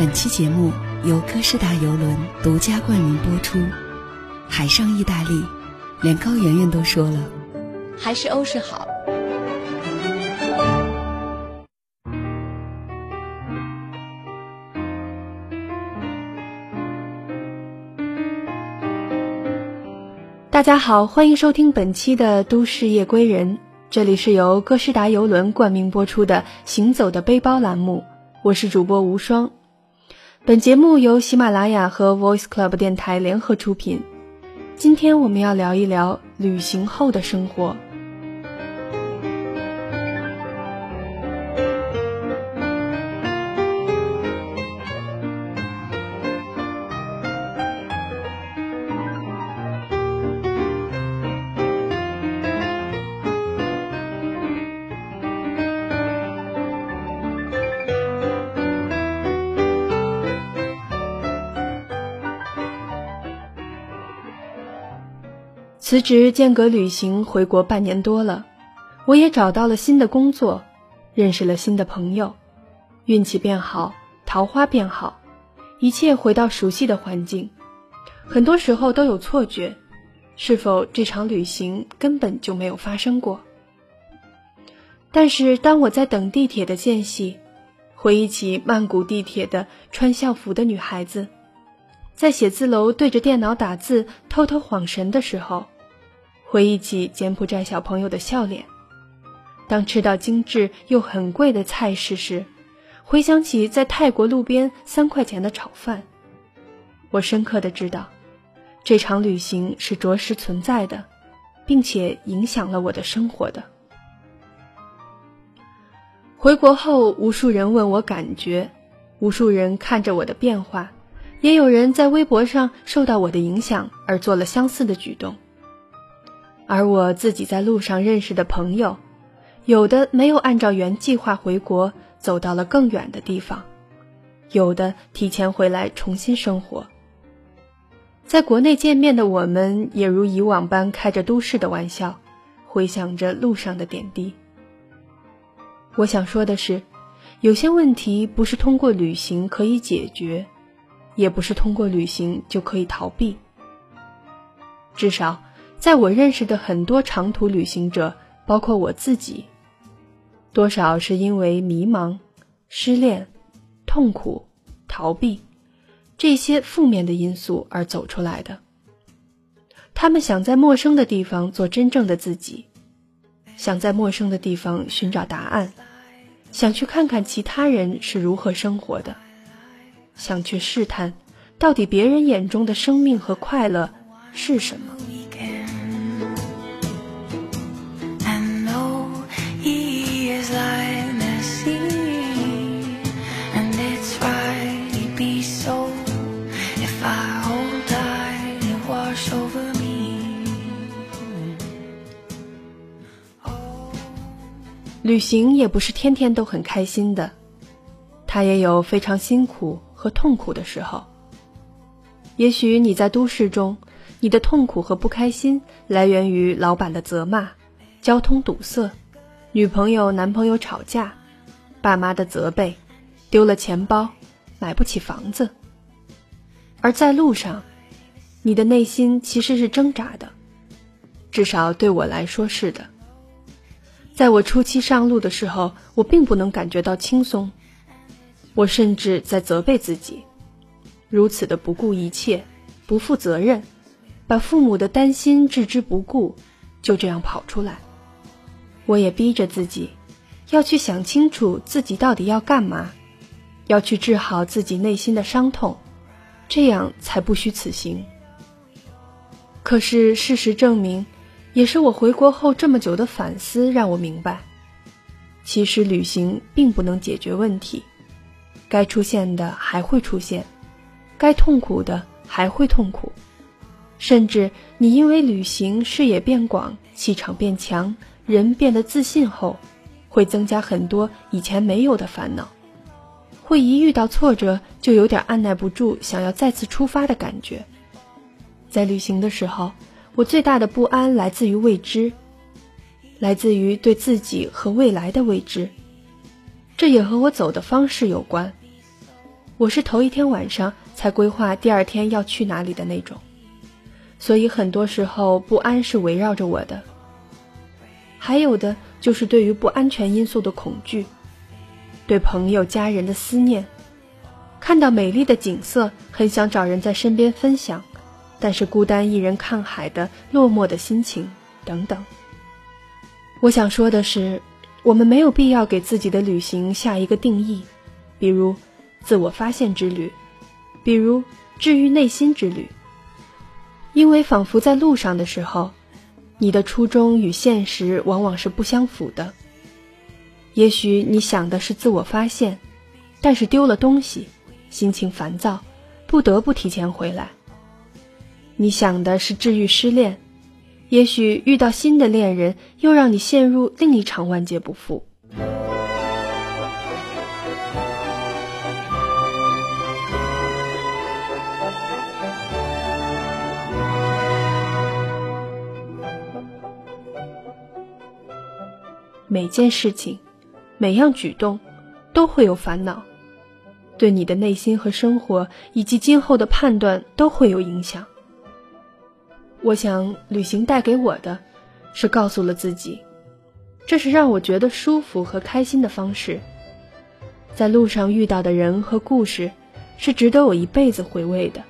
本期节目由哥斯达游轮独家冠名播出。海上意大利，连高圆圆都说了，还是欧式好。大家好，欢迎收听本期的《都市夜归人》，这里是由哥斯达游轮冠名播出的《行走的背包》栏目，我是主播无双。本节目由喜马拉雅和 Voice Club 电台联合出品。今天我们要聊一聊旅行后的生活。辞职间隔旅行回国半年多了，我也找到了新的工作，认识了新的朋友，运气变好，桃花变好，一切回到熟悉的环境。很多时候都有错觉，是否这场旅行根本就没有发生过？但是当我在等地铁的间隙，回忆起曼谷地铁的穿校服的女孩子，在写字楼对着电脑打字偷偷晃神的时候。回忆起柬埔寨小朋友的笑脸，当吃到精致又很贵的菜式时，回想起在泰国路边三块钱的炒饭，我深刻的知道，这场旅行是着实存在的，并且影响了我的生活的。回国后，无数人问我感觉，无数人看着我的变化，也有人在微博上受到我的影响而做了相似的举动。而我自己在路上认识的朋友，有的没有按照原计划回国，走到了更远的地方；有的提前回来重新生活。在国内见面的我们，也如以往般开着都市的玩笑，回想着路上的点滴。我想说的是，有些问题不是通过旅行可以解决，也不是通过旅行就可以逃避。至少。在我认识的很多长途旅行者，包括我自己，多少是因为迷茫、失恋、痛苦、逃避这些负面的因素而走出来的。他们想在陌生的地方做真正的自己，想在陌生的地方寻找答案，想去看看其他人是如何生活的，想去试探，到底别人眼中的生命和快乐是什么。旅行也不是天天都很开心的，它也有非常辛苦和痛苦的时候。也许你在都市中，你的痛苦和不开心来源于老板的责骂、交通堵塞、女朋友男朋友吵架、爸妈的责备、丢了钱包、买不起房子。而在路上，你的内心其实是挣扎的，至少对我来说是的。在我初期上路的时候，我并不能感觉到轻松，我甚至在责备自己，如此的不顾一切、不负责任，把父母的担心置之不顾，就这样跑出来。我也逼着自己，要去想清楚自己到底要干嘛，要去治好自己内心的伤痛，这样才不虚此行。可是事实证明。也是我回国后这么久的反思，让我明白，其实旅行并不能解决问题，该出现的还会出现，该痛苦的还会痛苦，甚至你因为旅行视野变广、气场变强、人变得自信后，会增加很多以前没有的烦恼，会一遇到挫折就有点按耐不住想要再次出发的感觉，在旅行的时候。我最大的不安来自于未知，来自于对自己和未来的未知。这也和我走的方式有关。我是头一天晚上才规划第二天要去哪里的那种，所以很多时候不安是围绕着我的。还有的就是对于不安全因素的恐惧，对朋友家人的思念，看到美丽的景色很想找人在身边分享，但是孤单一人看海的落寞的心情等等。我想说的是，我们没有必要给自己的旅行下一个定义，比如。自我发现之旅，比如治愈内心之旅。因为仿佛在路上的时候，你的初衷与现实往往是不相符的。也许你想的是自我发现，但是丢了东西，心情烦躁，不得不提前回来。你想的是治愈失恋，也许遇到新的恋人，又让你陷入另一场万劫不复。每件事情，每样举动，都会有烦恼，对你的内心和生活以及今后的判断都会有影响。我想，旅行带给我的，是告诉了自己，这是让我觉得舒服和开心的方式。在路上遇到的人和故事，是值得我一辈子回味的。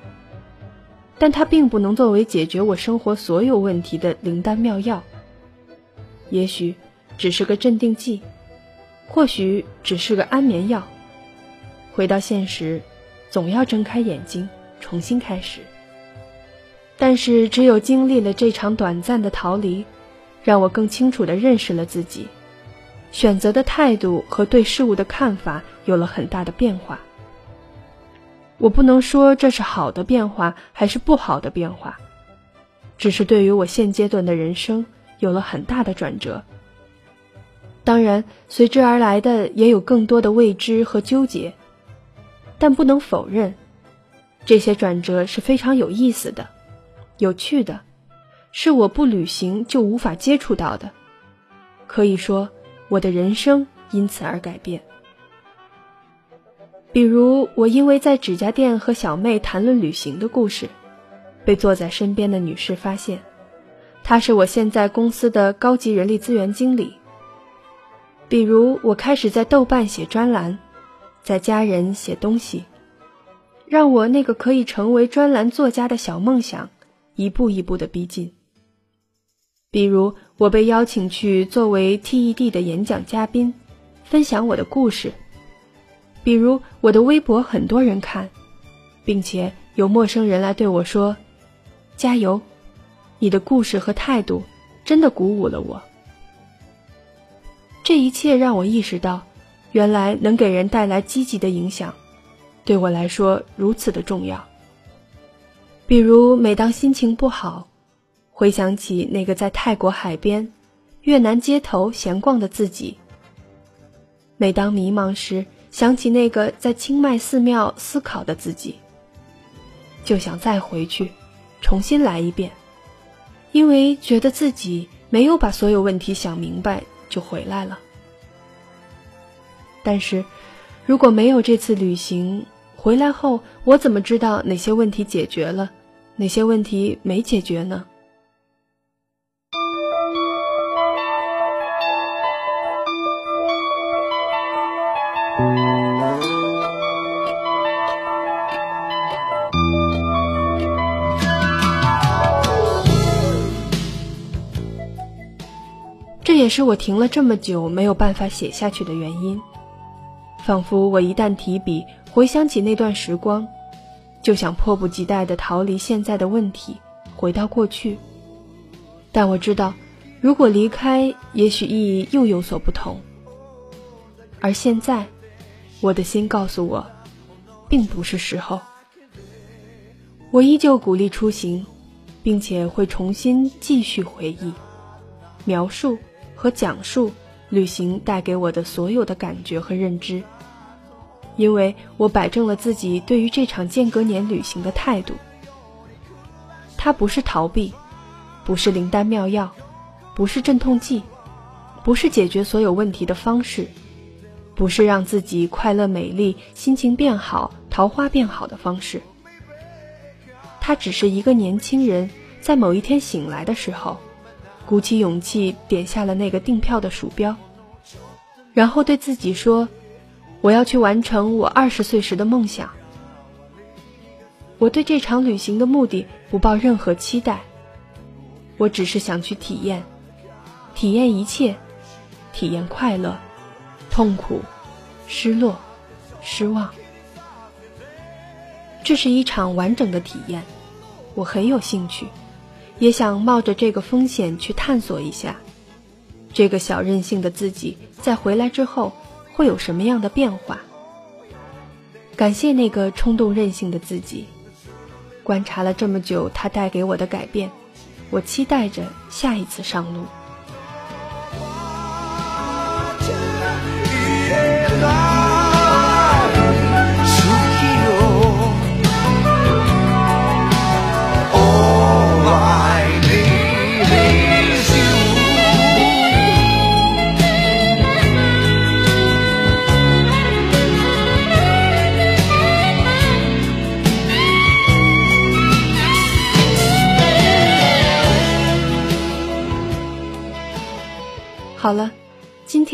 但它并不能作为解决我生活所有问题的灵丹妙药。也许。只是个镇定剂，或许只是个安眠药。回到现实，总要睁开眼睛，重新开始。但是，只有经历了这场短暂的逃离，让我更清楚地认识了自己，选择的态度和对事物的看法有了很大的变化。我不能说这是好的变化还是不好的变化，只是对于我现阶段的人生有了很大的转折。当然，随之而来的也有更多的未知和纠结，但不能否认，这些转折是非常有意思的、有趣的，是我不旅行就无法接触到的。可以说，我的人生因此而改变。比如，我因为在指甲店和小妹谈论旅行的故事，被坐在身边的女士发现，她是我现在公司的高级人力资源经理。比如，我开始在豆瓣写专栏，在家人写东西，让我那个可以成为专栏作家的小梦想一步一步的逼近。比如，我被邀请去作为 TED 的演讲嘉宾，分享我的故事。比如，我的微博很多人看，并且有陌生人来对我说：“加油，你的故事和态度真的鼓舞了我。”这一切让我意识到，原来能给人带来积极的影响，对我来说如此的重要。比如，每当心情不好，回想起那个在泰国海边、越南街头闲逛的自己；每当迷茫时，想起那个在清迈寺庙思考的自己，就想再回去，重新来一遍，因为觉得自己没有把所有问题想明白。就回来了。但是，如果没有这次旅行，回来后我怎么知道哪些问题解决了，哪些问题没解决呢？这也是我停了这么久没有办法写下去的原因，仿佛我一旦提笔回想起那段时光，就想迫不及待地逃离现在的问题，回到过去。但我知道，如果离开，也许意义又有所不同。而现在，我的心告诉我，并不是时候。我依旧鼓励出行，并且会重新继续回忆、描述。和讲述旅行带给我的所有的感觉和认知，因为我摆正了自己对于这场间隔年旅行的态度。它不是逃避，不是灵丹妙药，不是镇痛剂，不是解决所有问题的方式，不是让自己快乐美丽、心情变好、桃花变好的方式。他只是一个年轻人，在某一天醒来的时候，鼓起勇气点下了那个订票的鼠标，然后对自己说：“我要去完成我二十岁时的梦想。”我对这场旅行的目的不抱任何期待，我只是想去体验，体验一切，体验快乐、痛苦、失落、失望。这是一场完整的体验。我很有兴趣，也想冒着这个风险去探索一下，这个小任性的自己在回来之后会有什么样的变化。感谢那个冲动任性的自己，观察了这么久他带给我的改变，我期待着下一次上路。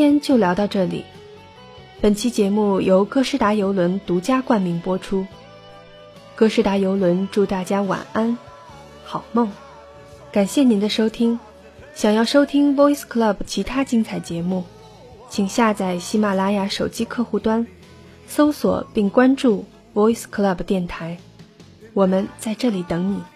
天就聊到这里。本期节目由哥斯达邮轮独家冠名播出。哥斯达邮轮祝大家晚安，好梦。感谢您的收听。想要收听 Voice Club 其他精彩节目，请下载喜马拉雅手机客户端，搜索并关注 Voice Club 电台。我们在这里等你。